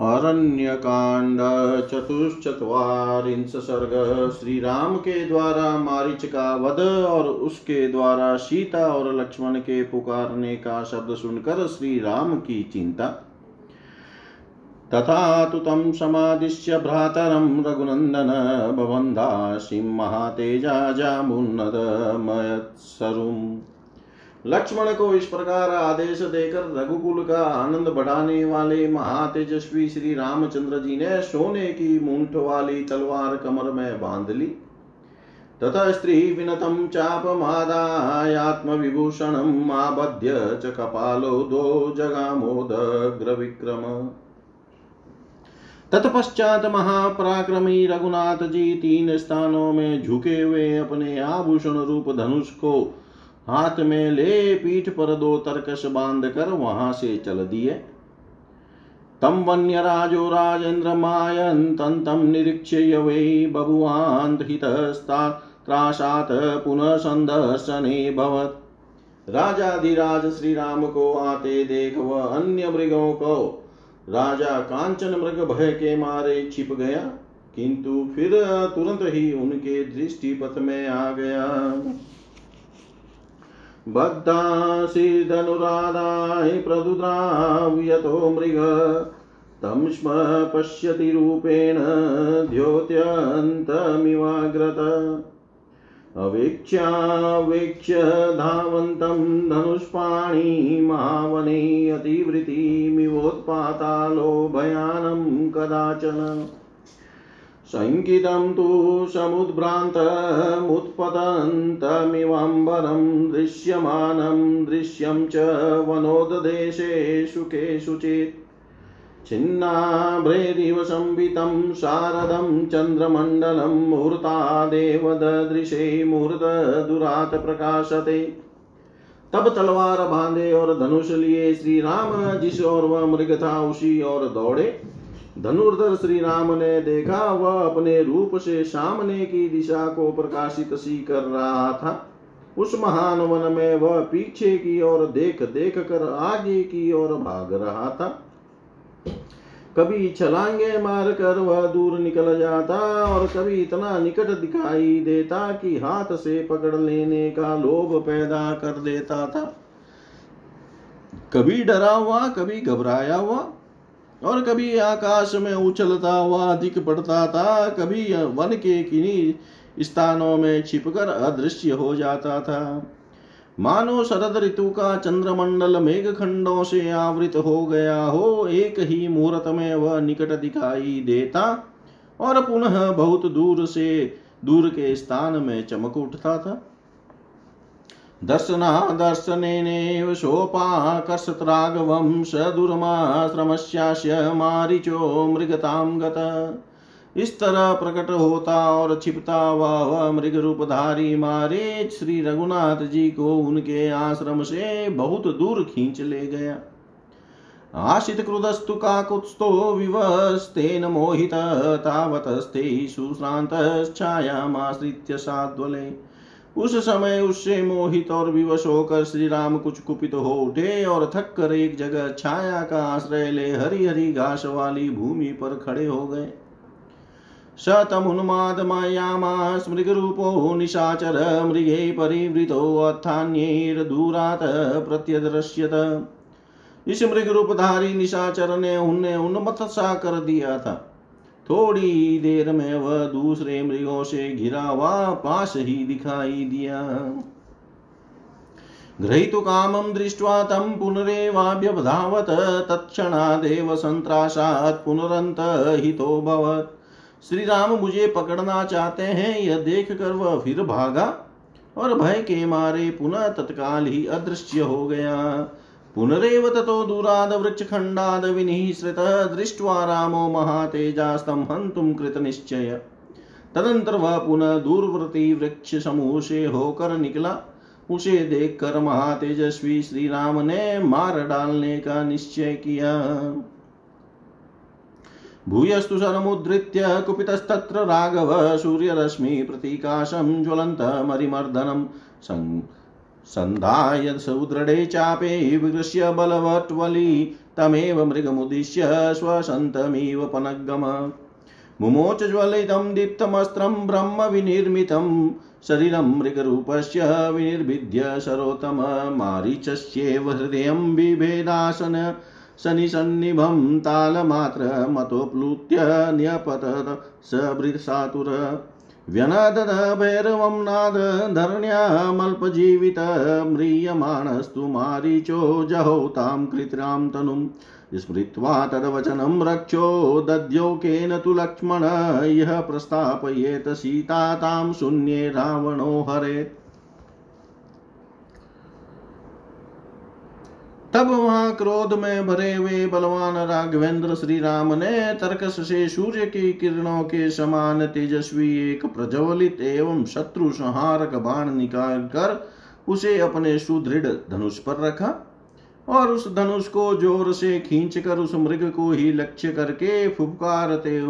अरण्यकांड चतुश्चत्वारिंश सर्ग। श्री राम के द्वारा मारिच का वध और उसके द्वारा सीता और लक्ष्मण के पुकारने का शब्द सुनकर श्री राम की चिंता। तथा तु तं समादिश्य भ्रातरं रघुनन्दन भवन्दासिं महातेजा जामुन्नदमयत्सरुम् लक्ष्मण को इस प्रकार आदेश देकर रघुकुल का आनंद बढ़ाने वाले महातेजस्वी श्री रामचंद्र जी ने सोने की मूठ वाली तलवार कमर में बाँध ली। तथा स्त्री विनतम चाप मादायात्म विभूषणम आबध्य च कपालो दो जगामोदग्र विक्रम तत्पश्चात महापराक्रमी रघुनाथ जी तीन स्थानों में झुके हुए अपने आभूषण रूप धनुष को हाथ में ले पीठ पर दो तरकस बाँध कर वहाँ से चल दिए। तम वन्य राजो राजेन्द्र मायन्तन्तं निरीक्ष्य वै बभुवान्हितस्त्राशात् पुनः संदर्शने भवत्। राजाधिराज श्री राम को आते देख वह अन्य मृगों को। राजा कांचन मृग भय के मारे छिप गया, किंतु फिर तुरंत ही उनके दृष्टि पथ में आ गया। बद्धासीदनुराधाय प्रदुद्राव्यतो मृग। तं स्म पश्यति रूपेण द्योत्यन्तमिवाग्रत। अवेक्ष्यावेक्ष्य धावन्तं धनुष्पाणिमावने अतिवृत्तिमिवोत्पातालो भयानं कदाचन। शङ्कितं तु समुद्भ्रान्तमुत्पतन्तमिवाम्बरं दृश्यमानं दृश्यं च वनोददेशे शुकेषु चेत् छिन्नाभ्रेरिव संवितं शारदं चन्द्रमण्डलं मुहूर्तादेव ददृशे मुहूर्तदुरात् प्रकाशते तब तलवार बांधे और धनुष लिए श्री राम जिस और वह मृग था उसी और दौड़े। धनुर्धर श्री राम ने देखा, वह अपने रूप से सामने की दिशा को प्रकाशित सी कर रहा था। उस महान वन में वह पीछे की ओर देख देख कर आगे की ओर भाग रहा था। कभी छलांगे मार कर वह दूर निकल जाता और कभी इतना निकट दिखाई देता कि हाथ से पकड़ लेने का लोभ पैदा कर देता था। कभी डरा हुआ, कभी घबराया हुआ और कभी आकाश में उछलता हुआ अधिक पड़ता था, कभी वन के किन्हीं स्थानों में छिपकर अदृश्य हो जाता था। मानो शरद ऋतु का चंद्रमंडल मेघ खंडों से आवृत हो गया हो, एक ही मुहूर्त में वह निकट दिखाई देता और पुनः बहुत दूर से, दूर के स्थान में चमक उठता था। दर्शनादर्शनेनैव सोपाकर्षत्राघवं स दुर्माश्रमस्यास्य मारिचो मृगतां गत। इस तरह प्रकट होता और छिपता वह मृग रूपधारी मारे श्री रघुनाथ जी को उनके आश्रम से बहुत दूर खींच ले गया। आशित क्रुदस्तु काकुत्स्थो विवस्तेन मोहित, तावतस्ते सुश्रान्तश्छायामाश्रित्य साद्वले उस समय उससे मोहित और विवश होकर श्री राम कुछ कुपित हो उठे और थक कर एक जगह छाया का आश्रय ले हरी हरी घास वाली भूमि पर खड़े हो गए। शतमुन्मादमायामास मृगरूपो निशाचर मृगे परिवृतो अथान्यैर्दूरात् प्रत्यदृश्यत। इस मृग रूपधारी निशाचर ने उन्हें उन्मत्त सा कर दिया था। थोड़ी ही देर में वह दूसरे मृगों से घिरा हुआ पास ही दिखाई दिया। गृहीतु कामं दृष्ट्वा तं पुनरेवाभ्यधावत तत्क्षणादेव सन्त्रासात् पुनरन्तहितो भवत्। श्री राम मुझे पकड़ना चाहते हैं, यह देख कर वह फिर भागा और भय के मारे पुनः तत्काल ही अदृश्य हो गया। पुनरेव ततो दूराद वृक्षखण्डाद विनिःसृतः दृष्ट्वा रामो महातेजास्तं हन्तुं कृतनिश्चय। तदंतर वह पुनः दूरवर्ती वृक्ष समूह से होकर निकला। उसे देखकर महातेजस्वी श्री राम ने मार डालने का निश्चय किया। भूयस्तु शरमुद्धृत्य कुपितस्तत्र राघव, सूर्यरश्मि, प्रतीकाशं ज्वलन्तमरिमर्दनं सन्धाय सुदृढे चापे विगृह्य बलवट्वली तमेव मृगमुद्दिश्य स्वसन्तमिव पनग्गम। मुमोच ज्वलितं दीप्तमस्त्रं ब्रह्मविनिर्मितं शरीरं मृगरूपस्य विनिर्भिद्य सरोतम मारीचस्येव हृदयं बिभेदासन शनिसन्निभं तालमात्रमतोप्लुत्य न्यपतत सवृसातुर व्यनादद भैरवं नाद धरण्यामल्पजीवित म्रियमाणस्तु मारीचो जहौतां कृत्रां तनुम् स्मृत्वा तद्वचनं रक्षो दद्यौकेन तु लक्ष्मण यः प्रस्थापयेत सीता तां शून्ये रावणो हरेत्। तब वहाँ क्रोध में भरे हुए बलवान राघवेंद्र श्री राम ने तर्कस से सूर्य की किरणों के समान तेजस्वी एक प्रज्वलित एवं शत्रु संहारक बाण निकाल कर उसे अपने सुदृढ़ धनुष पर रखा और उस धनुष को ज़ोर से खींच कर उस मृग को ही लक्ष्य करके फुफकारते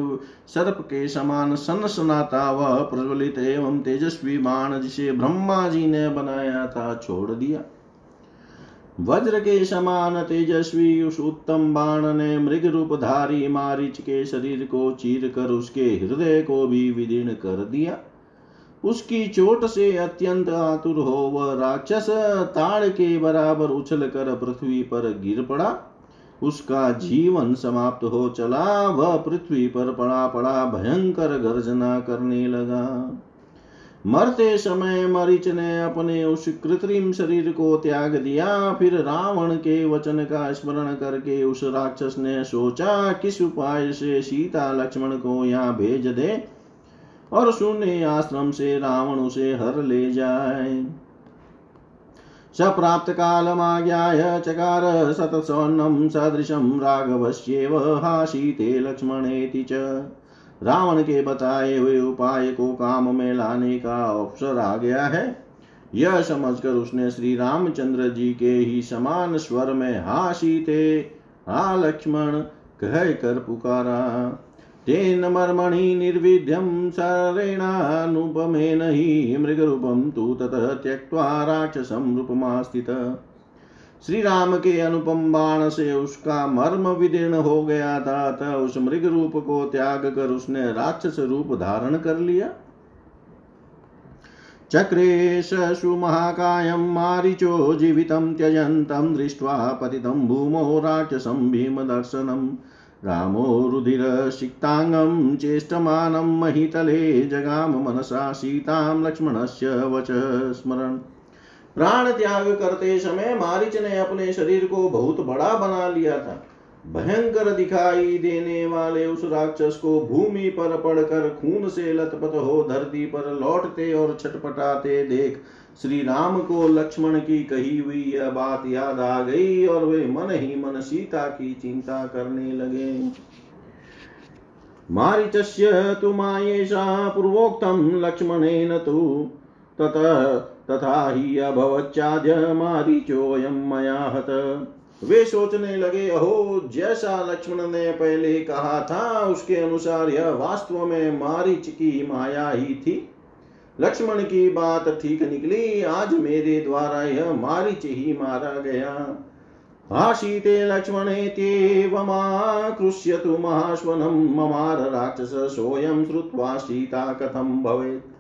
सर्प के समान सनसनाता वह प्रज्वलित एवं तेजस्वी बाण जिसे ब्रह्मा जी ने बनाया था छोड़ दिया। वज्र के समान तेजस्वी उस उत्तम बाण ने मृग रूपधारी मारिच के शरीर को चीर कर उसके हृदय को भी विदीर्ण कर दिया। उसकी चोट से अत्यंत आतुर हो वह राक्षस ताड़ के बराबर उछल कर पृथ्वी पर गिर पड़ा। उसका जीवन समाप्त हो चला, वह पृथ्वी पर पड़ा पड़ा भयंकर गर्जना करने लगा। मरते समय मरीच ने अपने उस कृत्रिम शरीर को त्याग दिया। फिर रावण के वचन का स्मरण करके उस राक्षस ने सोचा, किस उपाय से सीता लक्ष्मण को यहाँ भेज दे और शून्य आश्रम से रावण उसे हर ले जाए। स प्राप्त सप्राप्त कालमाज्ञाय चकार सतसौन्नं सदृशं राघवस्येव हासीते लक्ष्मणेति च। रावण के बताए हुए उपाय को काम में लाने का अवसर आ गया है। यह समझकर उसने श्री रामचंद्र जी के ही समान स्वर में हा सीते हा, लक्ष्मण, कह कर पुकारा। तेन मर्मणि निर्विध्यं हि मृगरूपं तु ततः त्यक्त्वा राक्षसं रूपमास्थितः। श्री राम के अनुपम बाण से उसका मर्म विदीर्ण हो गया था, अतः उस मृग रूप को त्याग कर उसने राक्षस रूप धारण कर लिया। चक्रेशु महाकायं मारिचो, जीवितं त्यजन्तं दृष्ट्वा भूमौ राक्षसं भीमदर्शनम् रामो रुधिरसिक्ताङ्गं चेष्टमानं महितले, जगाम मनसा सीतां लक्ष्मणस्य वच स्मरन्। प्राण त्याग करते समय मारिच ने अपने शरीर को बहुत बड़ा बना लिया था। भयंकर दिखाई देने वाले उस राक्षस को भूमि पर पड़कर खून से लथपथ हो धरती पर लौटते और छटपटाते देख श्री राम को लक्ष्मण की कही हुई यह बात याद आ गई और वे मन ही मन सीता की चिंता करने लगे। मारिचस्य तु मायेषा पूर्वोक्तं लक्ष्मणेन तु ततः तथा ही अभवच्चाद्य मारीचोऽयं मया हत। वे सोचने लगे, अहो, जैसा लक्ष्मण ने पहले कहा था, उसके अनुसार यह वास्तव में मारीच की माया ही थी। लक्ष्मण की बात ठीक निकली, आज मेरे द्वारा यह मारीच ही मारा गया। भाषीते लक्ष्मणेत्येवमाकृष्यतु महाश्वनं ममार राक्षस सोऽयं श्रुत्वा सीता कथं भवेत्।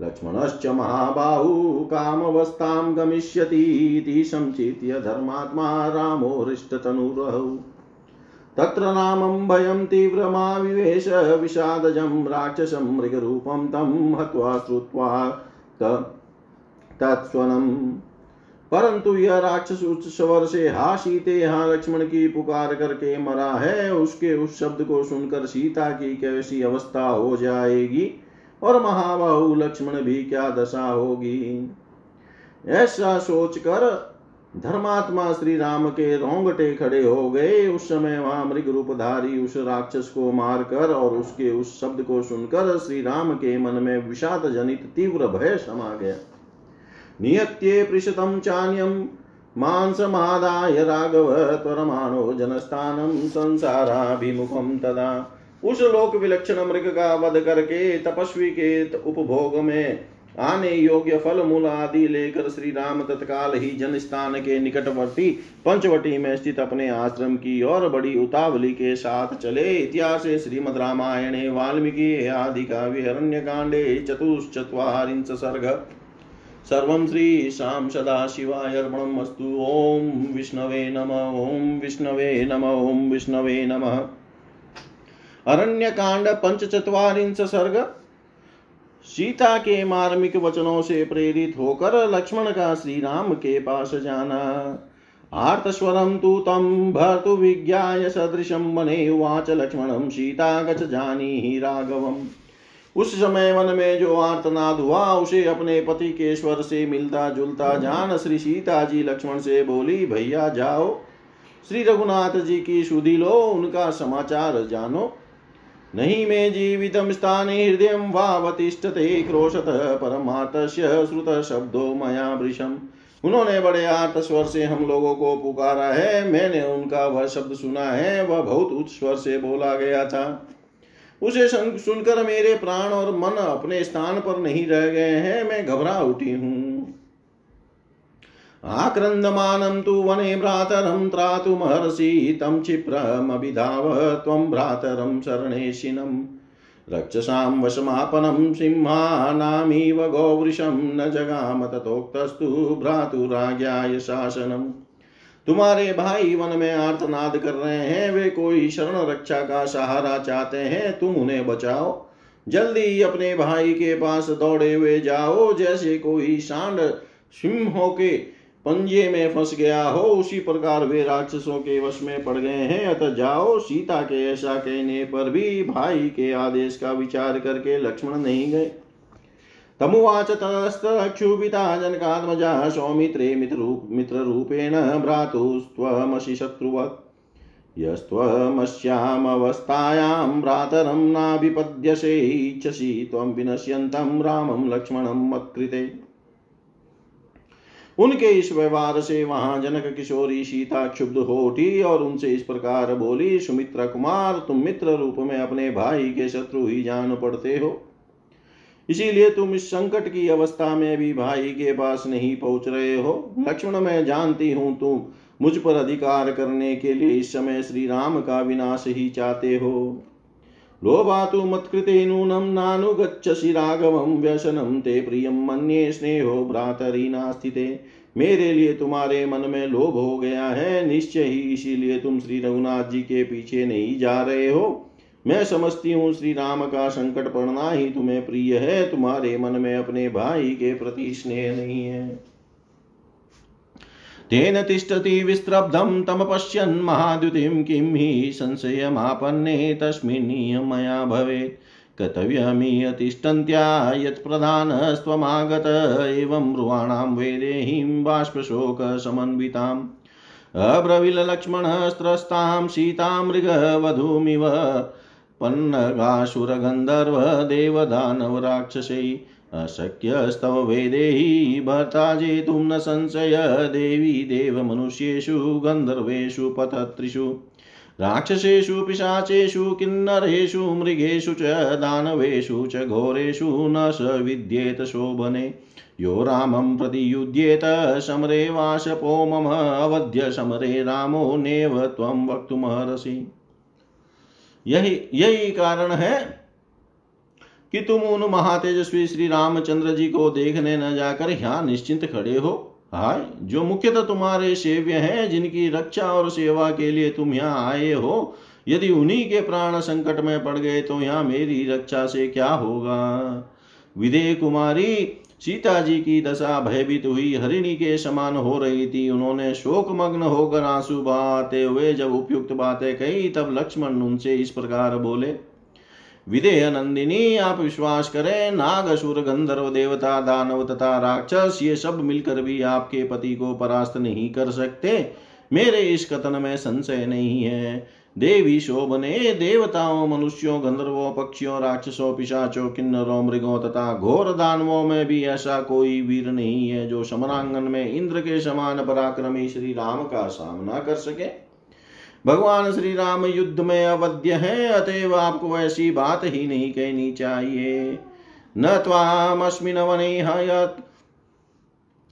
लक्ष्मणश्च महाबाहु कामवस्थां गमिष्यतीति संचित्य धर्मात्मा रामो हृष्टतनुरहौ। तत्र रामं भयं तीव्रमाविवेश, विषादजं राक्षसं मृगरूपं तं हत्वा श्रुत्वा तत्स्वनम्। परंतु यह राक्षस उच्च स्वर से, हा सीते, हा लक्ष्मण की पुकार करके मरा है, उसके उस शब्द को सुनकर सीता की कैसी अवस्था हो जाएगी? और महाबाहु लक्ष्मण भी क्या दशा होगी? ऐसा सोचकर धर्मात्मा श्री राम के रोंगटे खड़े हो गए। उस समय वहाँ मृग रूपधारी उस राक्षस को मारकर और उसके उस शब्द को सुनकर श्री राम के मन में विषाद जनित तीव्र भय समा गया। नियत्ये पृषतम चान्यम मांसमादाय राघव त्वरमाणो जनस्थानम संसाराभिमुखम तदा उस लोक विलक्षण मृग का वध करके तपस्वी के उपभोग में आने योग्य फल मूल आदि लेकर श्री राम तत्काल ही जनस्थान के निकटवर्ती पंचवटी में स्थित अपने आश्रम की और बड़ी उतावली के साथ चले। इतिहास श्रीमद रामायणे, वाल्मीकि आदि काव्य अरण्य कांडे चतुश्चत्वारिंश सर्ग। सर्वं श्रीशां सदाशिवाय अर्पणमस्तु। ॐ विष्णवे नम। ॐ विष्णवे नम। ॐ विष्णवे नमः। अरण्यकांड, पंचचत्वारिंश सर्ग। सीता के मार्मिक वचनों से प्रेरित होकर लक्ष्मण का श्री राम के पास जाना। आर्तस्वरं तु तं भर्तुविज्ञाय सदृशं वने उवाच लक्ष्मणं, सीता गच जानीहि राघवम्। उस समय वन में जो आर्तनाद हुआ, उसे अपने पति के स्वर से मिलता जुलता जान श्री सीता जी लक्ष्मण से बोली, भैया जाओ। श्री रघुनाथ जी की सुधी लो, उनका समाचार जानो। नहीं मे जीवित स्थाने हृदय वावतिष्ठते क्रोशत श्रुत शब्दो मया वृषम। उन्होंने बड़े आर्त स्वर से हम लोगों को पुकारा है। मैंने उनका वह शब्द सुना है, वह बहुत उच्च स्वर से बोला गया था। उसे सुनकर मेरे प्राण और मन अपने स्थान पर नहीं रह गए हैं। मैं घबरा उठी हूँ। आक्रन्दमानं तु वने भ्रातरं त्रातुमहर्षि तं क्षिप्रमभिधाव त्वं भ्रातरं शरणेशिनं। रक्षसां वशमापनं सिंहानामिव गौवृशं न जगाम तथोक्तस्तु भ्रातुराज्ञाय शासनम् तुम्हारे भाई वन में आर्तनाद कर रहे हैं, वे कोई शरण रक्षा का सहारा चाहते हैं, तुम उन्हें बचाओ। जल्दी अपने भाई के पास दौड़े हुए जाओ, जैसे कोई सांड सिंहों के पंजे में फंस गया हो, उसी प्रकार वे राक्षसों के वश में पड़ गए हैं। अतः जाओ, सीता के ऐसा कहने पर भी भाई के आदेश का विचार करके लक्ष्मण नहीं गए। तमुवाच तस्तक्षुभिता जनकात्मजा सौमित्रे मित्ररूपेण भ्रातुस्त्वमसि शत्रुवत्। यस्त्वमस्यामवस्थायां भ्रातरं नाभिपद्यसे, इच्छसि त्वं विनश्यन्तं रामं लक्ष्मणं मत्कृते। उनके इस व्यवहार से वहाँ जनक किशोरी सीता क्षुब्ध हो उठी और उनसे इस प्रकार बोली, सुमित्रा कुमार, तुम मित्र रूप में अपने भाई के शत्रु ही जान पड़ते हो। इसीलिए तुम इस संकट की अवस्था में भी भाई के पास नहीं पहुँच रहे हो। लक्ष्मण, मैं जानती हूँ तुम मुझ पर अधिकार करने के लिए इस समय श्री राम का विनाश ही चाहते हो। लोभातु मत्कृते नूनं नानुगच्छसि राघवं व्यसनं। ते प्रियं मन्ये स्नेहो भ्रातरी नास्थिते। मेरे लिए तुम्हारे मन में लोभ हो गया है। निश्चय ही इसीलिए तुम श्री रघुनाथ जी के पीछे नहीं जा रहे हो। मैं समझती हूँ श्री राम का संकट पड़ना ही तुम्हें प्रिय है। तुम्हारे मन में अपने भाई के प्रति स्नेह नहीं है। तेन तिष्ठति विस्त्रब्धं तमपश्यन् महाद्युतिं किं हि संशयमापन्ने तस्मिन् मया भवेत्। कर्तव्यमियतिष्ठन्त्या यत्प्रधानस्त्वमागत एवं ब्रुवाणां वेदेहीं बाष्पशोकसमन्विताम्। अब्रवीलक्ष्मणस्त्रस्तां सीतां मृगवधूमिव पन्नगासुरगन्धर्वदेवदानवराक्षसै अशक्यस्तव वेदेहि, भर्ता जेतुं न संशय, देवी देवमनुष्येषु गन्धर्वेषु, पतत्रिषु, राक्षसेषु, पिशाचेषु, किन्नरेषु, मृगेषु च, दानवेषु च, घोरेषु न स विद्येत शोभने। यो रामं प्रति युध्येत समरे वाशपो मम, अवध्य समरे रामो नेव त्वं वक्तुमर्हसि। यही यही कारण है कि तुम उन महातेजस्वी श्री रामचंद्र जी को देखने न जाकर यहाँ निश्चिंत खड़े हो। हाय, जो मुख्यतः तुम्हारे सेव्य हैं, जिनकी रक्षा और सेवा के लिए तुम यहाँ आए हो, यदि उन्हीं के प्राण संकट में पड़ गए तो यहाँ मेरी रक्षा से क्या होगा? विदे कुमारी, सीता जी की दशा भयभीत हुई, हरिणी के समान हो रही थी। उन्होंने शोक मग्न होकर आँसू बहाते हुए जब उपयुक्त बातें कही, तब लक्ष्मण उनसे इस प्रकार बोले विदेह नंदिनी आप विश्वास करें नाग असुर गंधर्व देवता, दानव तथा राक्षस, ये सब मिलकर भी आपके पति को परास्त नहीं कर सकते। मेरे इस कथन में संशय नहीं है। देवी शोभने, देवताओं, मनुष्यों, गंधर्वों, पक्षियों, राक्षसों, पिशाचों, किन्नरों, मृगों तथा घोर दानवों में भी ऐसा कोई वीर नहीं है जो समरांगन में इंद्र के समान पराक्रमी श्री राम का सामना कर सके। भगवान श्री राम युद्ध में अवध्य है, अतएव आपको ऐसी बात ही नहीं कहनी चाहिए। न त्वामस्मिन् वने हयत्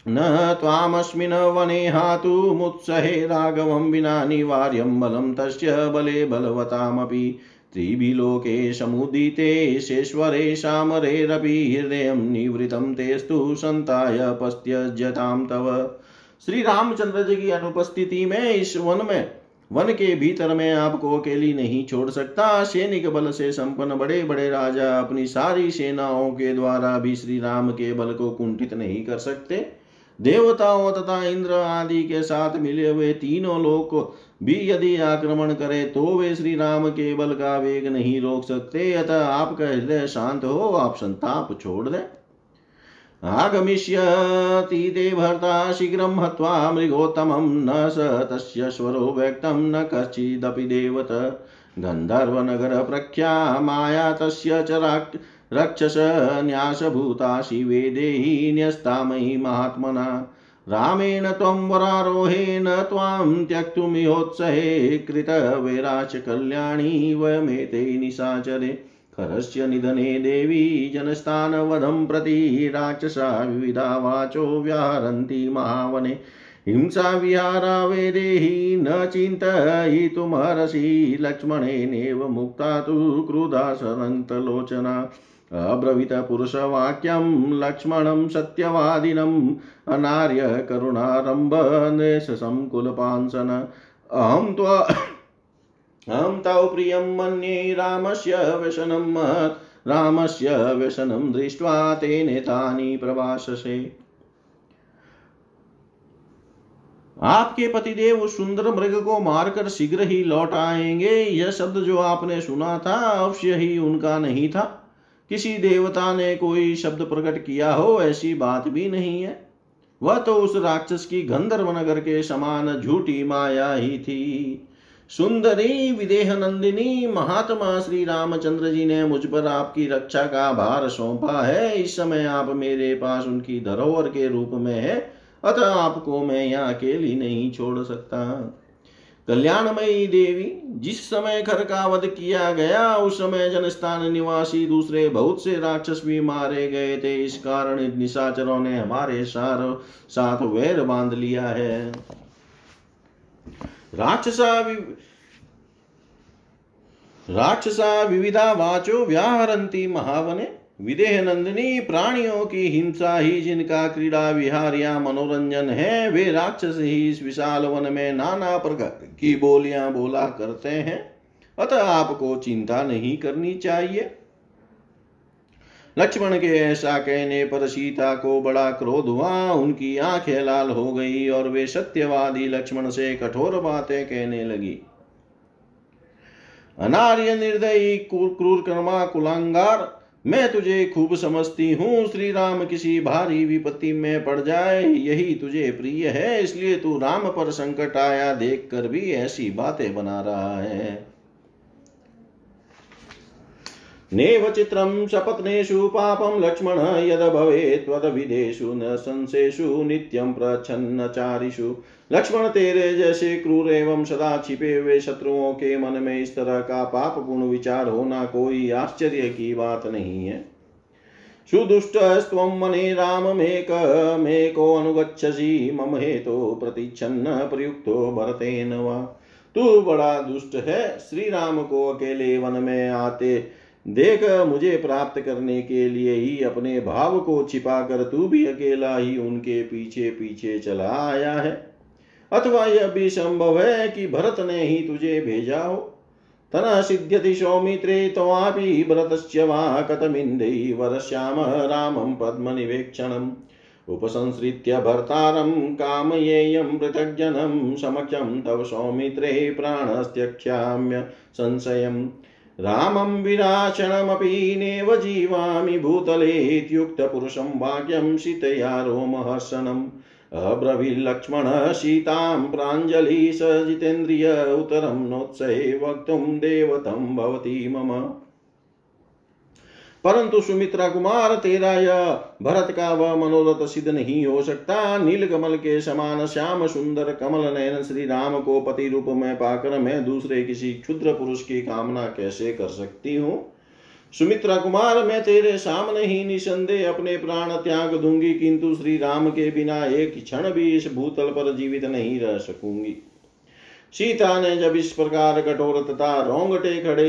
न त्वामस्मिन् वने हातुमुत्सहे राघवं विना निवार्यं बलं तस्य बले बलवतामपि। त्रिभिलोके समुदिते शेश्वरे शामरेरपि हृदयं निवृतं तेस्तु सन्ताय पस्त्यज्यतां तव। श्री रामचंद्र जी की अनुपस्थिति में इस वन में वन के भीतर में आपको अकेली नहीं छोड़ सकता। सैनिक बल से संपन्न बड़े बड़े राजा अपनी सारी सेनाओं के द्वारा भी श्री राम के बल को कुंठित नहीं कर सकते। देवताओं तथा इंद्र आदि के साथ मिले हुए तीनों लोग भी यदि आक्रमण करे तो वे श्री राम के बल का वेग नहीं रोक सकते। अतः आपका हृदय शांत हो, आप संताप छोड़ दें। आगमिष्यति ते भर्ता शीघ्रं हत्वा मृगोत्तमं न स तस्य स्वरो व्यक्तं न कश्चिदपि देवत। गन्धर्वनगरप्रख्या माया तस्य च रक्षस न्यासभूता शिवे देहि न्यस्तामयि महात्मना। रामेण त्वं वरारोहेण त्वां त्यक्तुमिहोत्सहे कृतवैराच कल्याणी वयमेते निशाचरे। खरस्य निधने देवी जनस्थानवधं प्रति राक्षसा विविधा वाचो व्याहरन्ति महावने हिंसा विहारा वेदेहि न चिन्तयितुमर्हसि। लक्ष्मणेनेव मुक्ता तु क्रुधा सरन्तलोचना। अब्रवीतपुरुषवाक्यं लक्ष्मणं सत्यवादिनम् अनार्य करुणारम्भनेशसङ्कुलपांसन अहं त्वा अहं तौ प्रियं मन्ये रामस्य व्यसनं रामस्य व्यसनं दृष्ट्वा तेनेतानि प्रभाषसे आपके पतिदेव उस सुंदर मृग को मारकर शीघ्र ही लौट आएँगे। यह शब्द जो आपने सुना था, अवश्य ही उनका नहीं था। किसी देवता ने कोई शब्द प्रकट किया हो, ऐसी बात भी नहीं है। वह तो उस राक्षस की गंधर्व नगर के समान झूठी माया ही थी। सुंदरी विदेह नंदिनी, महात्मा श्री रामचंद्र जी ने मुझ पर आपकी रक्षा का भार सौंपा है। इस समय आप मेरे पास उनकी धरोहर के रूप में है, अतः आपको मैं यहाँ अकेली नहीं छोड़ सकता। कल्याणमयी देवी, जिस समय खर का वध किया गया, उस समय जनस्थान निवासी दूसरे बहुत से राक्षस भी मारे गए थे। इस कारण निशाचरों ने हमारे सार साथ वैर बाँध लिया है। राक्षसा राक्षसा विविधा वाचो व्याहरंती महावने। विदेह नंदिनी प्राणियों की हिंसा ही जिनका क्रीड़ा विहार या मनोरंजन है, वे राक्षस ही इस विशाल वन में नाना प्रकार की बोलियाँ बोला करते हैं। अतः आपको चिंता नहीं करनी चाहिए। लक्ष्मण के ऐसा कहने पर सीता को बड़ा क्रोध हुआ। उनकी आँखें लाल हो गई और वे सत्यवादी लक्ष्मण से कठोर बातें कहने लगी। अनार्य निर्दयी, क्रूर कर्मा, कुलांगार, मैं तुझे खूब समझती हूँ श्री राम किसी भारी विपत्ति में पड़ जाए, यही तुझे प्रिय है, इसलिए तू राम पर संकट आया देख कर भी ऐसी बातें बना रहा है। नेव चित्रं सपत्नेषु पापं, लक्ष्मण यद भवेत् त्वदविदेषु न संशेषु, नित्यं प्रच्छन्नचारिषु। लक्ष्मण तेरे जैसे क्रूर एवं सदा छिपे हुए शत्रुओं के मन में इस तरह का पाप गुण विचार होना कोई आश्चर्य की बात नहीं है। सुदुष्टस्त्वं मने राममेकमेको अनुगच्छसि, मम हेतो प्रतिच्छन्न प्रयुक्तो भरतेन तू बड़ा दुष्ट है, श्री राम को अकेले वन में आते देख, मुझे प्राप्त करने के लिए ही अपने भाव को छिपा कर तू भी अकेला ही उनके पीछे पीछे चला आया है। अथवा यह भी संभव है कि भरत ने ही तुझे भेजा हो। तन सिद्ध्यति सौमित्रे त्वापि भरतस्य वा कथमिन्दै वरश्याम रामं पद्मनिवेक्षणम्। उपसंसृत्य भर्तारं कामयेयं पृथग्जनं समक्षं तव सौमित्रे प्राणस्त्यक्ष्याम्य संशयम्। रामं विनाशनमपि नेव जीवामि भूतले इत्युक्तपुरुषं वाक्यं सीतया रोमहर्षणम्। अब्रवील्लक्ष्मणः सीतां प्राञ्जलि स जितेन्द्रिय उत्तरं नोत्सहे वक्तुं देवतं भवति मम। परंतु सुमित्रा कुमार तेरा यह भरत का वह मनोरथ सिद्ध नहीं हो सकता। नील कमल के समान श्याम सुंदर कमल नयन श्री राम को पति रूप में पाकर मैं दूसरे किसी क्षुद्र पुरुष की कामना कैसे कर सकती हूँ? सुमित्रा कुमार, मैं तेरे सामने ही निसंदेह अपने प्राण त्याग दूँगी, किंतु श्री राम के बिना एक क्षण भी इस भूतल पर जीवित नहीं रह सकूँगी। सीता ने जब इस प्रकार कठोर तथा रोंगटे खड़े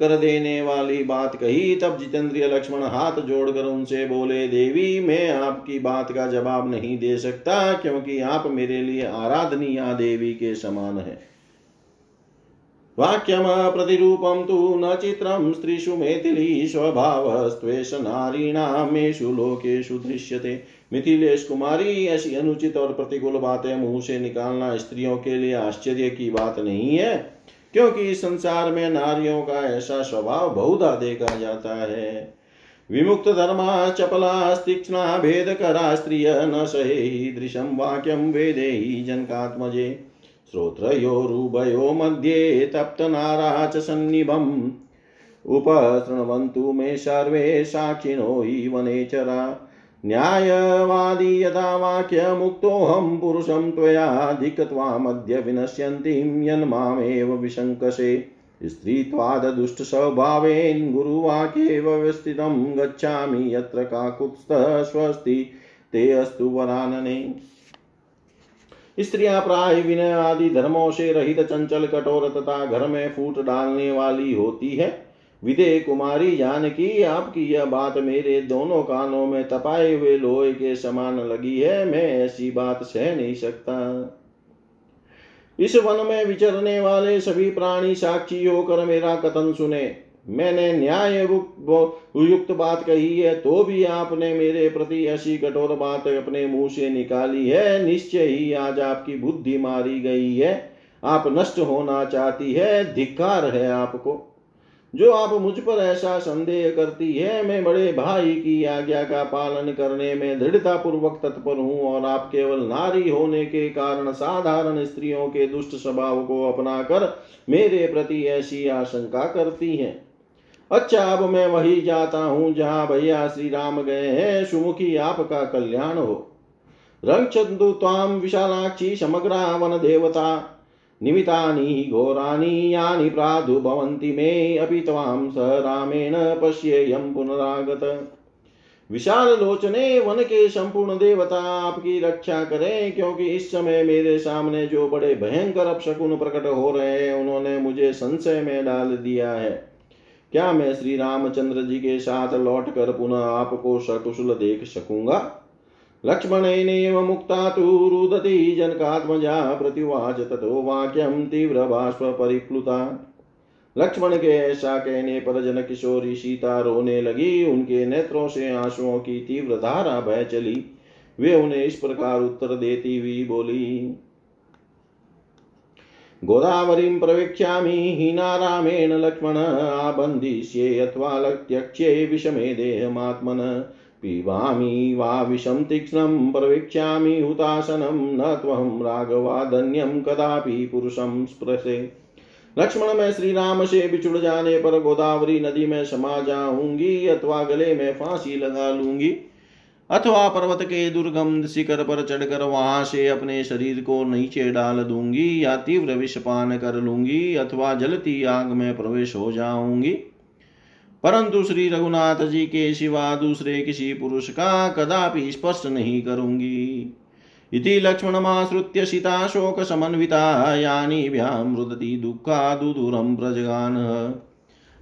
कर देने वाली बात कही, तब जितेंद्रिय लक्ष्मण हाथ जोड़कर उनसे बोले, देवी, मैं आपकी बात का जवाब नहीं दे सकता, क्योंकि आप मेरे लिए आराधनीय देवी के समान है। वाक्यम प्रतिरूपम तु न चित्रम स्त्रीषु मैथिली स्वभावस्त्वेष नारीणामेषु लोकेषु दृश्यते। मिथिलेश कुमारी ऐसी अनुचित और प्रतिकूल बातें मुँह से निकालना स्त्रियों के लिए आश्चर्य की बात नहीं है, क्योंकि संसार में नारियों का ऐसा स्वभाव बहुधा देखा जाता है। विमुक्त धर्मा, चपला, तीक्ष्णा, भेद करा, स्त्रिय न सहे दृशम वाक्यम वेदे ही, जनकात्मजे। श्रोत्रयोरुभयो मध्ये तप्तनारा च सन्निभम्। उपशृण्वन्तु मे सर्वे साक्षिणो हि वनेचरा न्यायवादी यथा वाक्यमुक्तोऽहं पुरुषं त्वयाधिकत्वामद्य विनश्यन्तीं यन्मामेव विशङ्कसे। स्त्रीत्वाददुष्टस्वभावेन गुरुवाक्ये व्यवस्थितं गच्छामि यत्र काकुत्स्थः स्वस्ति ते अस्तु वरानने। स्त्रियाँ प्राय विनय आदि धर्मों से रहित चंचल कठोर तथा घर में फूट डालने वाली होती है। विदे कुमारी जानकी, आपकी यह बात मेरे दोनों कानों में तपाए हुए लोहे के समान लगी है, मैं ऐसी बात सह नहीं सकता। इस वन में विचरने वाले सभी प्राणी साक्षी होकर मेरा कथन सुने। मैंने न्याय युक्त बात कही है तो भी आपने मेरे प्रति ऐसी कठोर बात अपने मुँह से निकाली है। निश्चय ही आज आपकी बुद्धि मारी गई है। आप नष्ट होना चाहती है, धिक्कार है आपको। जो आप मुझ पर ऐसा संदेह करती है, मैं बड़े भाई की आज्ञा का पालन करने में दृढ़ता पूर्वक तत्पर हूँ और आप केवल नारी होने के कारण साधारण स्त्रियों के दुष्ट स्वभाव को अपनाकर मेरे प्रति ऐसी आशंका करती हैं। अच्छा अब मैं वही जाता हूँ जहाँ भैया श्री राम गए हैं। सुमुखी आपका कल्याण हो। रंगचंदु ताम विशालाक्षी समग्र वन देवता। निमितानि घोराणि यानि प्रादुर्भवन्ति मे। अपि त्वां स रामेण पश्येयं पुनरागत। विशाल लोचने वन के संपूर्ण देवता आपकी रक्षा करें, क्योंकि इस समय मेरे सामने जो बड़े भयंकर अपशकुन प्रकट हो रहे हैं, उन्होंने मुझे संशय में डाल दिया है। क्या मैं श्री रामचंद्र जी के साथ लौट कर पुनः आपको सकुशल देख सकूँगा? लक्ष्मणेनेव मुक्ता तु रुदती, जनकात्मजा प्रतिवाच ततो वाक्यम तीव्र बाष्प परिप्लुता। लक्ष्मण के ऐसा कहने पर जन किशोरी सीता रोने लगी। उनके नेत्रों से आंसुओं की तीव्र धारा बह चली। वे उन्हें इस प्रकार उत्तर देती हुई बोली गोदावरीं प्रवेक्ष्यामि हीना रामेण लक्ष्मण, आबन्धिष्ये अथवा त्यक्ष्ये विषमे देहमात्मन। पिबामि वा विषं तीक्ष्णं, प्रवेक्ष्यामि हुतासनं न त्वं राघवाधन्यं कदापि पुरुषं स्पृशे। लक्ष्मण, मैं श्री राम से बिछुड़ जाने पर गोदावरी नदी में समा जाऊँगी, अथवा गले में फांसी लगा लूँगी। अथवा पर्वत के दुर्गम शिखर पर चढ़कर वहाँ से अपने शरीर को नीचे डाल दूँगी या तीव्र विषपान कर लूँगी अथवा जलती आग में प्रवेश हो जाऊँगी। परंतु श्री रघुनाथ जी के सिवा दूसरे किसी पुरुष का कदापि स्पर्श नहीं करूँगी। इति लक्ष्मणमाश्रित्य सीता शोक समन्विता यानी भ्याम रुदती दुखा दुदूरम प्रजगान।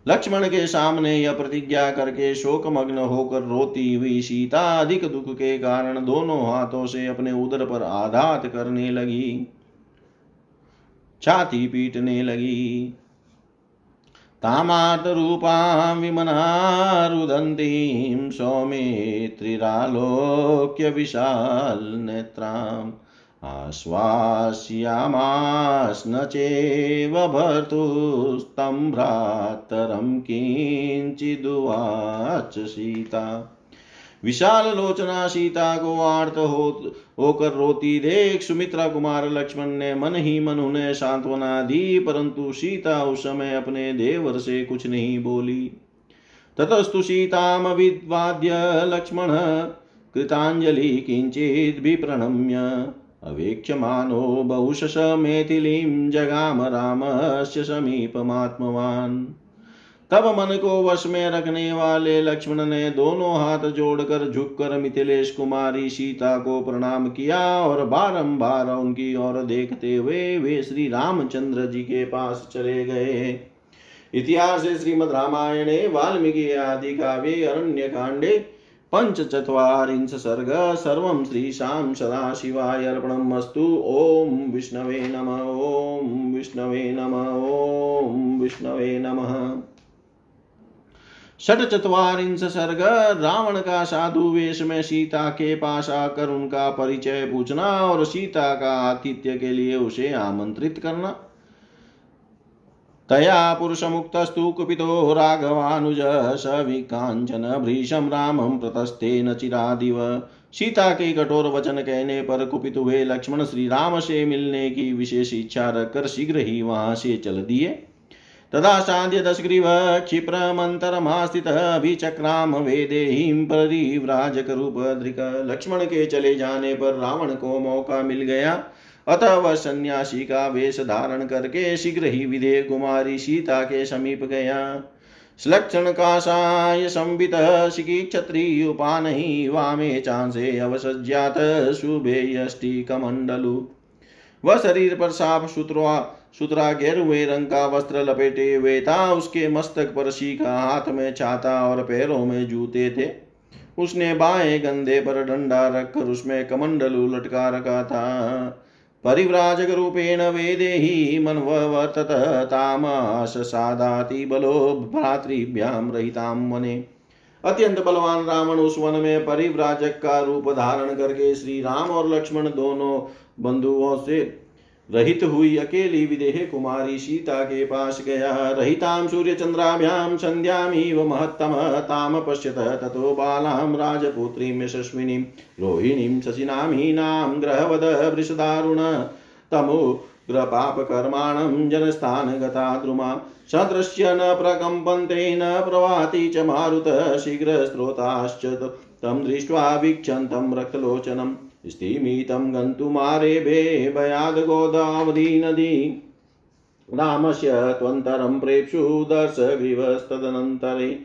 लक्ष्मण के सामने यह प्रतिज्ञा करके शोक मग्न होकर रोती हुई सीता अधिक दुख के कारण दोनों हाथों से अपने उदर पर आघात करने लगी, छाती पीटने लगी। तामात तामातरूपां विमनारुदन्तीं सौमित्रिरालोक्य विशालनेत्राम् आश्वास्यामास्न चेव भर्तुस्तं भ्रातरं किञ्चिदुवाच सीता। विशाल लोचना सीता को आर्त हो होकर रोती देख सुमित्रा कुमार लक्ष्मण ने मन ही मन उन्हें सांत्वना दी, परंतु सीता उस समय अपने देवर से कुछ नहीं बोली। ततस्तु सीतामविद्वाद्य लक्ष्मण, कृतांजलि किंचित भी प्रणम्य अवेक्ष्यमानो बहुशश मेथिलीं जगाम रामस्य समीपमात्मवान्। तब मन को वश में रखने वाले लक्ष्मण ने दोनों हाथ जोड़कर झुककर मिथिलेश कुमारी सीता को प्रणाम किया और बारंबार उनकी ओर देखते हुए वे श्री रामचंद्र जी के पास चले गए। इतिहास श्रीमद रामायणे, वाल्मीकि आदि काव्ये अरण्य कांडे पञ्चचत्वारिंश सर्ग, सर्वं श्रीशां सदाशिवाय अर्पणमस्तु। ॐ विष्णवे नम, ॐ विष्णवे नम, ॐ विष्णवे नमः। षट चतवारिंश सर्ग, रावण का साधु वेश में सीता के पास आकर उनका परिचय पूछना और सीता का आतिथ्य के लिए उसे आमंत्रित करना। तया पुरुषमुक्तस्तु कुपितो राघवानुज स विकाञ्चन भृशं रामं प्रतस्तेन चिरादिव। सीता के कठोर वचन कहने पर कुपित हुए लक्ष्मण श्री राम से मिलने की विशेष इच्छा रखकर शीघ्र ही वहाँ से चल दिए। तदा साध्य दशग्रीव क्षिप्रमन्तरमास्थितः विचक्राम वेदेहीं परिव्राजकरूपधृक लक्ष्मण के चले जाने पर रावण को मौका मिल गया। अतः वह सन्यासी का वेश धारण करके शीघ्र ही विधेय कुमारी सीता के समीप गया। श्लक्षण काषाय संवित शिखी क्षत्रिय उपान ही वामे चांसे अवसज्जात शुभे यष्टि कमंडलु। वह शरीर पर साफ़ सुतरा सुतरा गेरुए रंग का वस्त्र लपेटे हुए था। उसके मस्तक पर शीखा हाथ में छाता और पैरों में जूते थे। उसने बाएँ गंदे पर डंडा रखकर उसमें कमंडलू लटका रखा था। परिव्राजकरूपेण वेदेहि मन्ववर्तत तामाश सादाति बलो भ्रातृभ्यां रहितां वने अत्यंत बलवान रावण उस वन में परिव्राजक का रूप धारण करके श्री राम और लक्ष्मण दोनों बंधुओं से रहित हुई अकेली विदेह कुमारी सीता के पास गया। रहितां सूर्यचन्द्राभ्यां सन्ध्यामिव महत्तम, ताम पश्यत ततो राजपुत्रीं यशस्विनीं, रोहिणीं शशिनामीनां ग्रहवद वृषदारुण, तमुग्रपापकर्माणं जनस्थान गता द्रुमा। सदृश्य न प्रकम्पन्ते, न प्रवाति च मारुत शीघ्रस्त्रोताश्च तं दृष्ट्वा वीक्षन्तं रक्तलोचनम्। स्तिमितं गन्तुमारेभे भयाद् गोदावधी नदी रामस्य त्वन्तरं प्रेप्सु दर्शग्रीवस्तदनन्तरे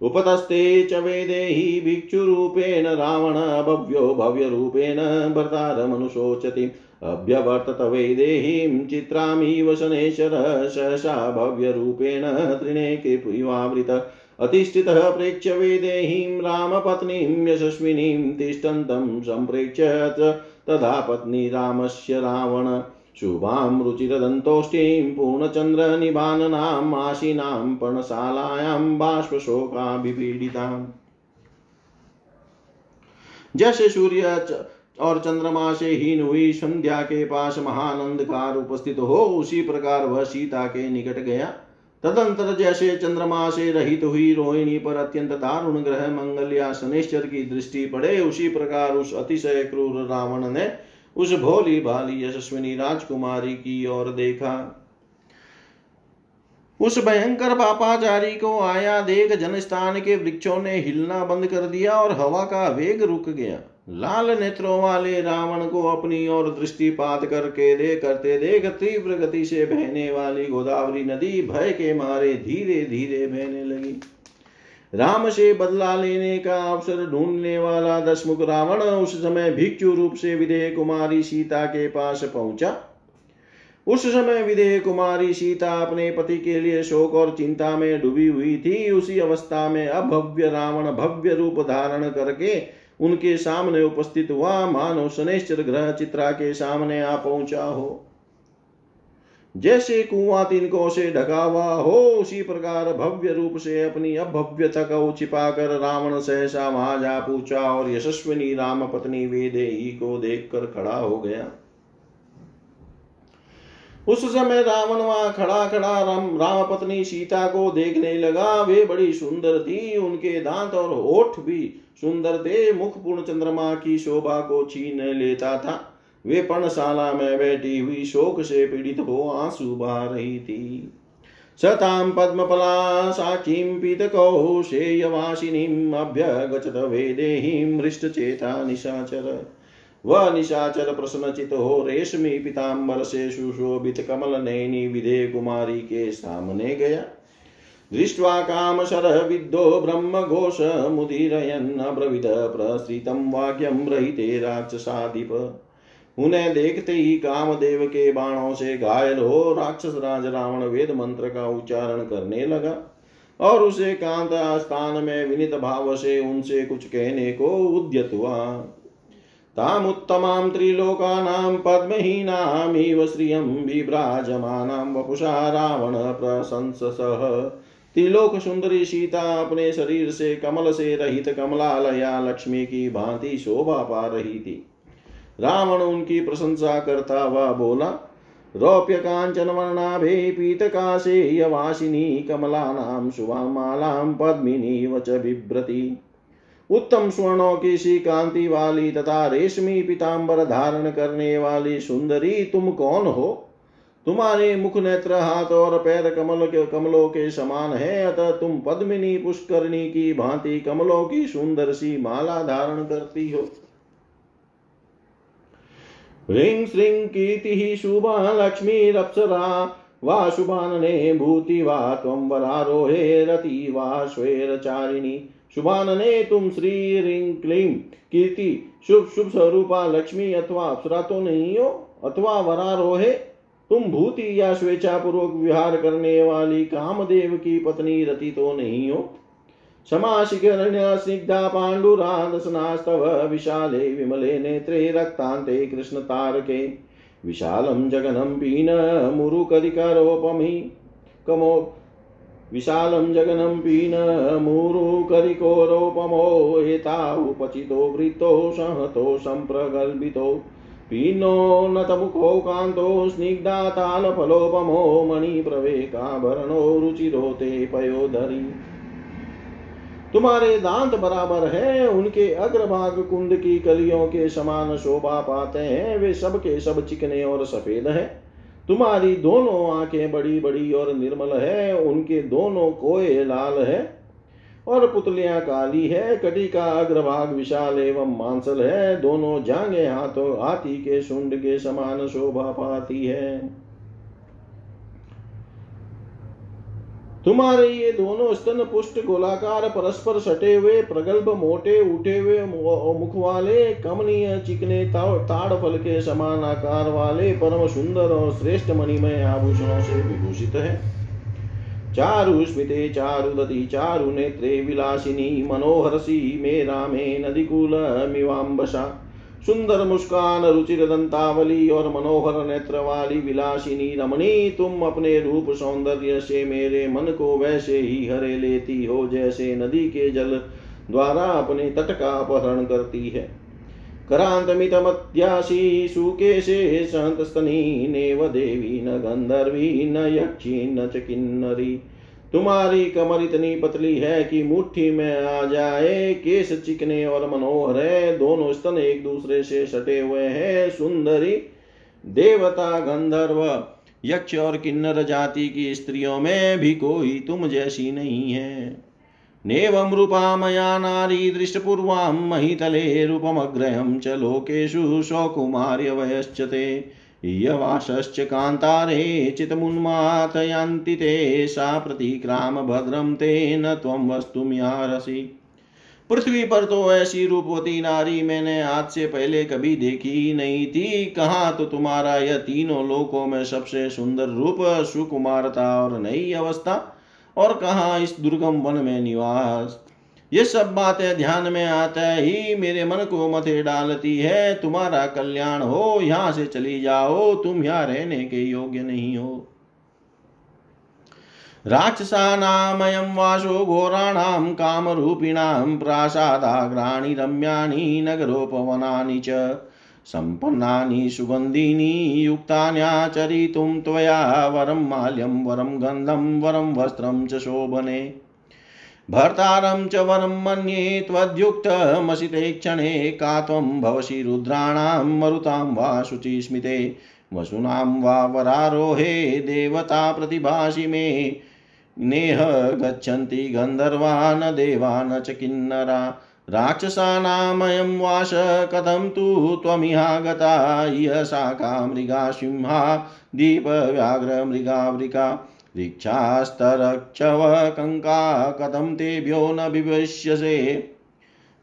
उपतस्ते च वेदेहि भिक्षुरूपेण रावण भव्यो भव्यरूपेण भर्तारमनुशोचति। अभ्यवर्तत वैदेहीं चित्रामिव शनेश्वर सहसा भव्यरूपेण तृणेके पुवावृत अतिष्ठितः प्रेक्ष्य वेदेहीं रामपत्नीं यशस्विनीं तिष्ठन्तं सम्प्रेक्ष्य तदा पत्नी रामस्य रावण शुभां रुचिरदन्तोष्ठीं पूर्णचन्द्रनिबाननाम् आशीनां पर्णशालायां बाष्पशोकाभिपीडिताम्। जैसे सूर्य और चंद्रमा से हीन हुई संध्या के पास महानंद कार उपस्थित हो, उसी प्रकार वह सीता के निकट गया। तदंतर जैसे चंद्रमा से रहित हुई रोहिणी पर अत्यंत दारुण ग्रह मंगल या शनिश्चर की दृष्टि पड़े, उसी प्रकार उस अतिशय क्रूर रावण ने उस भोली भाली यशस्विनी राजकुमारी की ओर देखा। उस भयंकर पापाचारी को आया देख जनस्थान के वृक्षों ने हिलना बंद कर दिया और हवा का वेग रुक गया। लाल नेत्रों वाले रावण को अपनी ओर दृष्टिपात करके दे करते देख तीव्र गति से बहने वाली गोदावरी नदी भय के मारे धीरे धीरे बहने लगी। राम से बदला लेने का अवसर ढूँढने वाला दशमुख रावण उस समय भिक्षु रूप से विदेह कुमारी सीता के पास पहुँचा। उस समय विदेह कुमारी सीता अपने पति के लिए शोक और चिंता में डूबी हुई थी। उसी अवस्था में अभव्य रावण भव्य रूप धारण करके उनके सामने उपस्थित हुआ, मानो शनेश्वर ग्रह चित्रा के सामने आ पहुँचा हो। जैसे कुआ तिनकों से ढका हुआ हो, उसी प्रकार भव्य रूप से अपनी अभव्यता को छिपा कर रावण सहसा वहाँ जा पूछा और यशस्विनी राम पत्नी वेदेही को देखकर खड़ा हो गया। उस समय रावण वहाँ खड़ा खड़ा राम राम पत्नी सीता को देखने लगा। वे बड़ी सुंदर थी, उनके दांत और ओठ भी सुंदर थे मुख पूर्ण चंद्रमा की शोभा को छीन लेता था। वे पर्णशाला में बैठी हुई शोक से पीड़ित हो आँसू बहा रही थी। सतां पद्मफला साक्षीं वेदेहीं हृष्टचेता निशाचर वह निशाचर प्रश्नचित हो रेशमी पिताम्बर से सुशोभित कमल नैनी विधेय कुमारी के सामने गया। दृष्ट्वा कामशरविद्धो ब्रह्मघोषमुदीरयन्नब्रवीद प्रसृतं वाक्यं रहिते राक्षसाधिप। उन्हें देखते ही कामदेव के बाणों से घायल हो राक्षस राज रावण वेद मंत्र का उच्चारण करने लगा और उसे कांत स्थान में विनित भाव से उनसे कुछ कहने को उद्यत हुआ। ताम उत्तम तामुत्तमां त्रिलोकानां पद्महीनामिव श्रियं विभ्राजमानां वपुषा रावण प्रशंससः। त्रिलोक सुंदरी सीता अपने शरीर से कमल से रहित कमलालया लक्ष्मी की भांति शोभा पा रही थी। रावण उनकी प्रशंसा करता हुआ बोला, रौप्य कांचन वर्णाभे पीतकाशे यवासिनी कमलानां शुभामालां पद्मिनी वच बिभ्रति। उत्तम स्वर्णों की सी कांति वाली तथा रेशमी पिताम्बर धारण करने वाली सुंदरी तुम कौन हो? तुम्हारे मुख नेत्र, हाथ और पैर कमल के, कमलों के समान है, अतः तुम पद्मिनी पुष्करणी की भांति कमलों की सुंदर सी माला धारण करती हो। ह्रीं श्रीं शुभा लक्ष्मीरप्सरा वा शुभानने भूति, वा त्वं वरारोहे रति, वा श्वेरचारिणी शुभानने तुम श्री रिंग क्लीं कीर्ति, शुभ शुभ स्वरूपा लक्ष्मी, अथवा अप्सरा तो नहीं हो, अथवा वरारोहे तुम भूति या स्वेच्छा पूर्वक विहार करने वाली कामदेव की पत्नी रति तो नहीं हो। समाशिकरण्यस्निग्धा पाण्डुरादसनास्तव विशाले, विमले, नेत्रे, रक्तान्ते कृष्णतारके विशालं जगनं पीनमुरुकरिकरोपमि कमो विशालं जगनं पीनमुरुकरिकोरोपमो एता उपचितो वृत्तो, संहतो सम्प्रगल्भितो पीनो नतमुखो कान्तो स्निग्धातालफलोपमो मणिप्रवेकाभरणो रुचिरो ते पयोधरी तुम्हारे दांत बराबर है, उनके अग्रभाग कुंड की कलियों के समान शोभा पाते हैं, वे सब के सब चिकने और सफ़ेद हैं। तुम्हारी दोनों आँखें बड़ी बड़ी और निर्मल है, उनके दोनों कोए लाल है। और पुतलियाँ काली है, कटी का अग्रभाग विशाल एवं मांसल है, दोनों जांगे हाथों, हाथी के शुंड के समान शोभा पाती है। तुम्हारे ये दोनों स्तन पुष्ट गोलाकार, परस्पर सटे हुए, प्रगल्भ मोटे उठे हुए मुख वाले, कमनीय चिकने ताड़ फल के समान आकार वाले, परम सुंदर और श्रेष्ठ मणिमय आभूषणों से विभूषित है। चारु स्मिते चारुदति चारु नेत्रे विलासिनी मनोहरसी मे रामे नदीकूल मिवाम्बसा सुंदर मुस्कान रुचिर दंतावली और मनोहर नेत्र वाली विलासिनी रमणी, तुम अपने रूप सौंदर्य से मेरे मन को वैसे ही हरे लेती हो, जैसे नदी के जल द्वारा अपने तट का अपहरण करती है। करान्तमितमत्यासी सुकेशे सन्तस्तनी नेव देवी न गंधर्वी न यक्षी न च किन्नरी। तुम्हारी कमर इतनी पतली है कि मुट्ठी में आ जाए केस चिकने और मनोहर है, दोनों स्तन एक दूसरे से सटे हुए हैं, सुंदरी देवता गंधर्व। यक्ष और किन्नर जाति की स्त्रियों में भी कोई तुम जैसी नहीं है। नेवं रूपा मया नारी दृष्टपूर्वां महितले रूपमग्रहं च लोकेषु सौकुमार्यवयश्च ते यवाशश्च कान्तारे चितमुन्मातयन्ति ते, सा प्रतिक्राम भद्रं ते न त्वं वस्तुमिहारसि पृथ्वी पर तो ऐसी रूपवती नारी मैंने आज से पहले कभी देखी नहीं थी। कहा तो तुम्हारा यह तीनों लोकों में सबसे सुंदर रूप, सुकुमारता और नई अवस्था। और कहा, इस दुर्गम वन में निवास। ये सब बातें ध्यान में आता ही मेरे मन को मथे डालती है। तुम्हारा कल्याण हो, यहाँ से चली जाओ। तुम यहाँ रहने के योग्य नहीं हो। राक्षसानामयं वासो घोराणां कामरूपिणां प्रासादाग्राणि रम्याणि नगरोपवनानि च। सम्पन्नानि सुगन्धीनि युक्तान्याचरितुं त्वया वरं माल्यं, वरं गन्धं, वरं वस्त्रं च शोभने। भर्तारं च वरं मन्ये त्वद्युक्तमसिते क्षणे का त्वं भवसि रुद्राणां मरुतां वा शुचिस्मिते। वसुनां वा वरारोहे देवता प्रतिभासि मे। नेह गच्छन्ति गन्धर्वा न देवा न च किन्नरा। राक्षसानामयं वास कथं तु त्वमिहागता? इह शाखा मृगा सिंहा, दीपव्याघ्रमृगावृका। ऋक्षास्तरक्षव कङ्का, कथं तेभ्यो न विवश्यसे?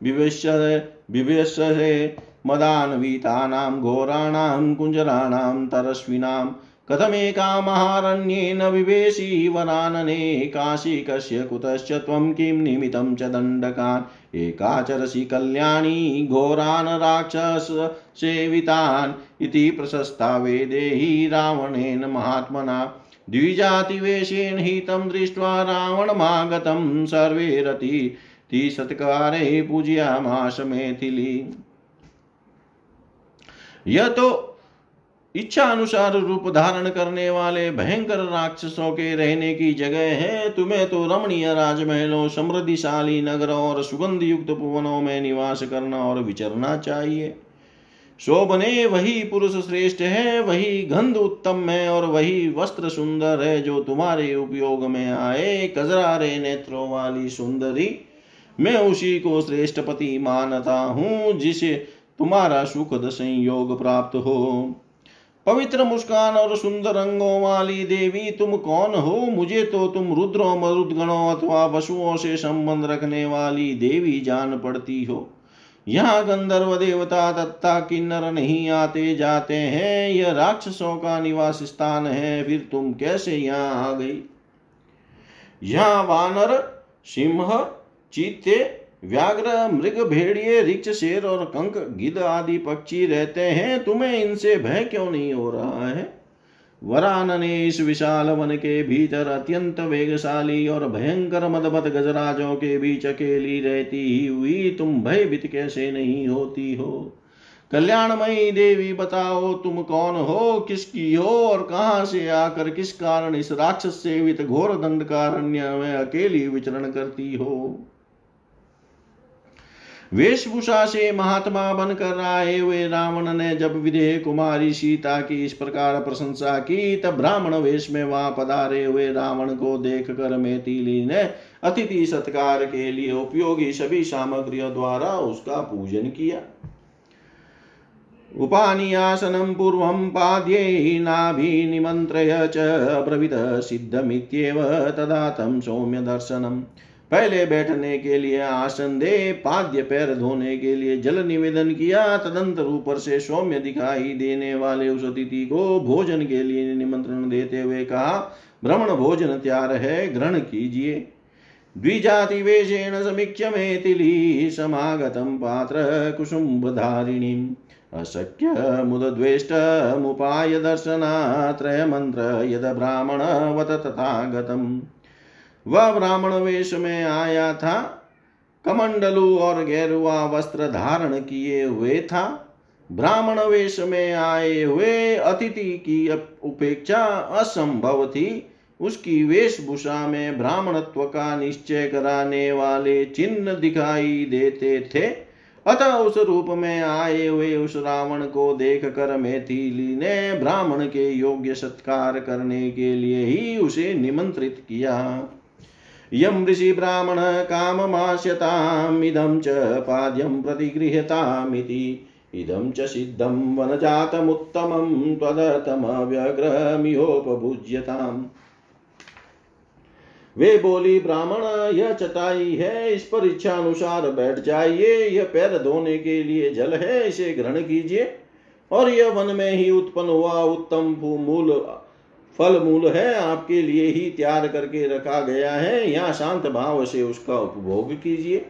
विवश्य विवश्यसे मदान्वितानां घोराणां, कुञ्जराणां तरस्विनां। कथमेकामहारण्येन विवेशी वरानने काशिकस्य कुतश्च त्वं किं निमित्तं च दण्डकान्। एकाचरसि कल्याणी घोरान् राक्षससेवितान् इति प्रशस्ता वेदेहि रावणेन महात्मना। द्विजातिवेशेन हि तं दृष्ट्वा रावणमागतं सर्वे रति। सत्कारे पूजयामाश मैथिली। यह तो इच्छा अनुसार रूप धारण करने वाले भयंकर राक्षसों के रहने की जगह है। तुम्हें तो रमणीय राजमहलों, समृद्धिशाली नगरों और सुगंध युक्त भुवनों में निवास करना और विचरना चाहिए। शोभने वही पुरुष श्रेष्ठ है, वही गंध उत्तम है और वही वस्त्र सुंदर है जो तुम्हारे उपयोग में आए। कजरारे नेत्रों वाली सुंदरी, मैं उसी को श्रेष्ठ पति मानता हूँ, जिसे तुम्हारा सुखद संयोग प्राप्त हो। पवित्र मुस्कान और सुंदर रंगों वाली देवी, तुम कौन हो? मुझे तो तुम रुद्रों मरुदगणों अथवा वसुओं से संबंध रखने वाली देवी जान पड़ती हो। यहाँ गंधर्व देवता दत्ता किन्नर नहीं आते जाते हैं। यह राक्षसों का निवास स्थान है, फिर तुम कैसे यहाँ आ गई? यहाँ वानर, सिंह, चीते व्याघ्र, मृग, भेड़िए रिक्ष शेर और कंक गिद आदि पक्षी रहते हैं, तुम्हें इनसे भय क्यों नहीं हो रहा है? वरान ने इस विशाल वन के भीतर अत्यंत वेगशाली और भयंकर मदबत गजराजों के बीच अकेली रहती हुई, तुम भयभीत कैसे नहीं होती हो? कल्याणमयी देवी, बताओ तुम कौन हो, किसकी हो, और कहाँ से आकर किस कारण इस राक्षस सेवित घोर दंड कारण्य में अकेली विचरण करती हो? वेशभूषा से महात्मा बनकर आए हुए रावण ने जब विदेह कुमारी सीता की इस प्रकार प्रशंसा की, तब ब्राह्मण वेश में वहाँ पधारे हुए रावण को देख कर मैथिली ने अतिथि सत्कार के लिए उपयोगी सभी सामग्रियों द्वारा उसका पूजन किया। उपानियासनं पूर्वं पाद्यै नाभिनिमन्त्रय च अब्रवीत सिद्धमित्येव तदा तं सौम्यदर्शनम्। पहले बैठने के लिए आसन दे, पाद्य पैर धोने के लिए जल निवेदन किया तदंतर ऊपर से सौम्य दिखाई देने वाले उस अतिथि को भोजन के लिए निमंत्रण देते हुए कहा भ्रमण भोजन तैयार है, ग्रहण कीजिए। द्विजाति वेशेण मेतिली समागतम पात्र कुसुम्बधारिणीम् अशक्य मुदद्वेष्टमुपाय दर्शनात्रयमन्त्र यद ब्राह्मण वत तथागतम्। वह ब्राह्मण वेश में आया था। कमंडलु और गेरुआ वस्त्र धारण किए हुए था। ब्राह्मण वेश में आए हुए अतिथि की उपेक्षा असंभव थी। उसकी वेशभूषा में ब्राह्मणत्व का निश्चय कराने वाले चिन्ह दिखाई देते थे। अतः उस रूप में आए हुए उस रावण को देख कर मैथिली ने ब्राह्मण के योग्य सत्कार करने के लिए ही उसे निमंत्रित किया। यं ऋषि ब्राह्मण काममास्यतामिदं च पाद्यं प्रतिगृह्यतामिति। इदं च सिद्धं वनजातमुत्तमं त्वदर्थमव्यग्रमिहोपभुज्यताम् वे बोली, ब्राह्मण, यह चटाई है, इस पर इच्छा अनुसार बैठ जाइए। यह पैर धोने के लिए जल है, इसे ग्रहण कीजिए। और यह वन में ही उत्पन्न हुआ उत्तम मूल फल मूल है, आपके लिए ही तैयार करके रखा गया है। यहाँ शांत भाव से उसका उपभोग कीजिए।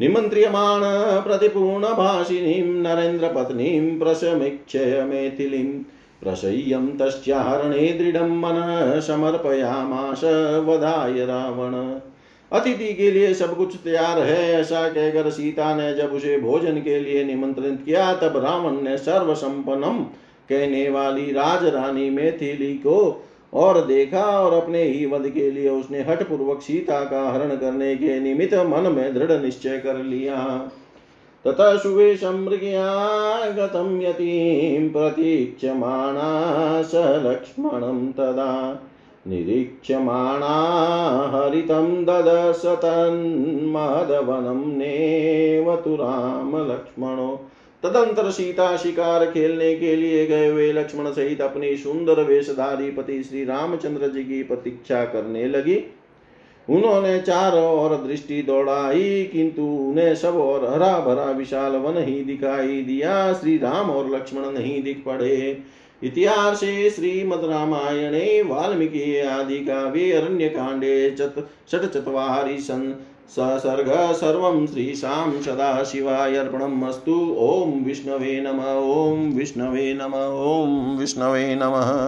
निमंत्रियमाण प्रतिपूर्ण भाषिनी नरेन्द्र पत्नी, प्रशमीक्षय मैथिली प्रसह्यम तस्हरणे दृढ़ मन समर्पयामास वधाय रावण। अतिथि के लिए सब कुछ तैयार है, ऐसा कहकर सीता ने जब उसे भोजन के लिए निमंत्रित किया, तब रावण ने सर्वसंपन्नम कहने वाली राज रानी मैथिली को और देखा और अपने ही वध के लिए उसने हठ पूर्वक सीता का हरण करने के निमित्त मन में दृढ़ निश्चय कर लिया। तथा सुवेशं गतम यतीं प्रतीक्षमाणा स लक्ष्मणं तदा। निरीक्षमाणा हरितं ददशतन्मदवनं नेवतु रामलक्ष्मणो तदंतर सीता शिकार खेलने के लिए गए हुए लक्ष्मण सहित अपनी सुंदर वेशधारी पति श्री रामचंद्र जी की प्रतीक्षा करने लगी। उन्होंने चारों ओर दृष्टि दौड़ाई, किंतु उन्हें सब और हरा भरा विशाल वन ही दिखाई दिया। श्री राम और लक्ष्मण नहीं दिख पड़े। इतिहास श्रीमद रामायणे, वाल्मीकि आदि का काव्ये अरण्य कांडे चत षट चत्वारि सन ससर्ग श्रीशां सदाशिवाय अर्पणम् अस्तु ॐ विष्णवे नम ॐ विष्णवे नम ॐ विष्णवे नमः।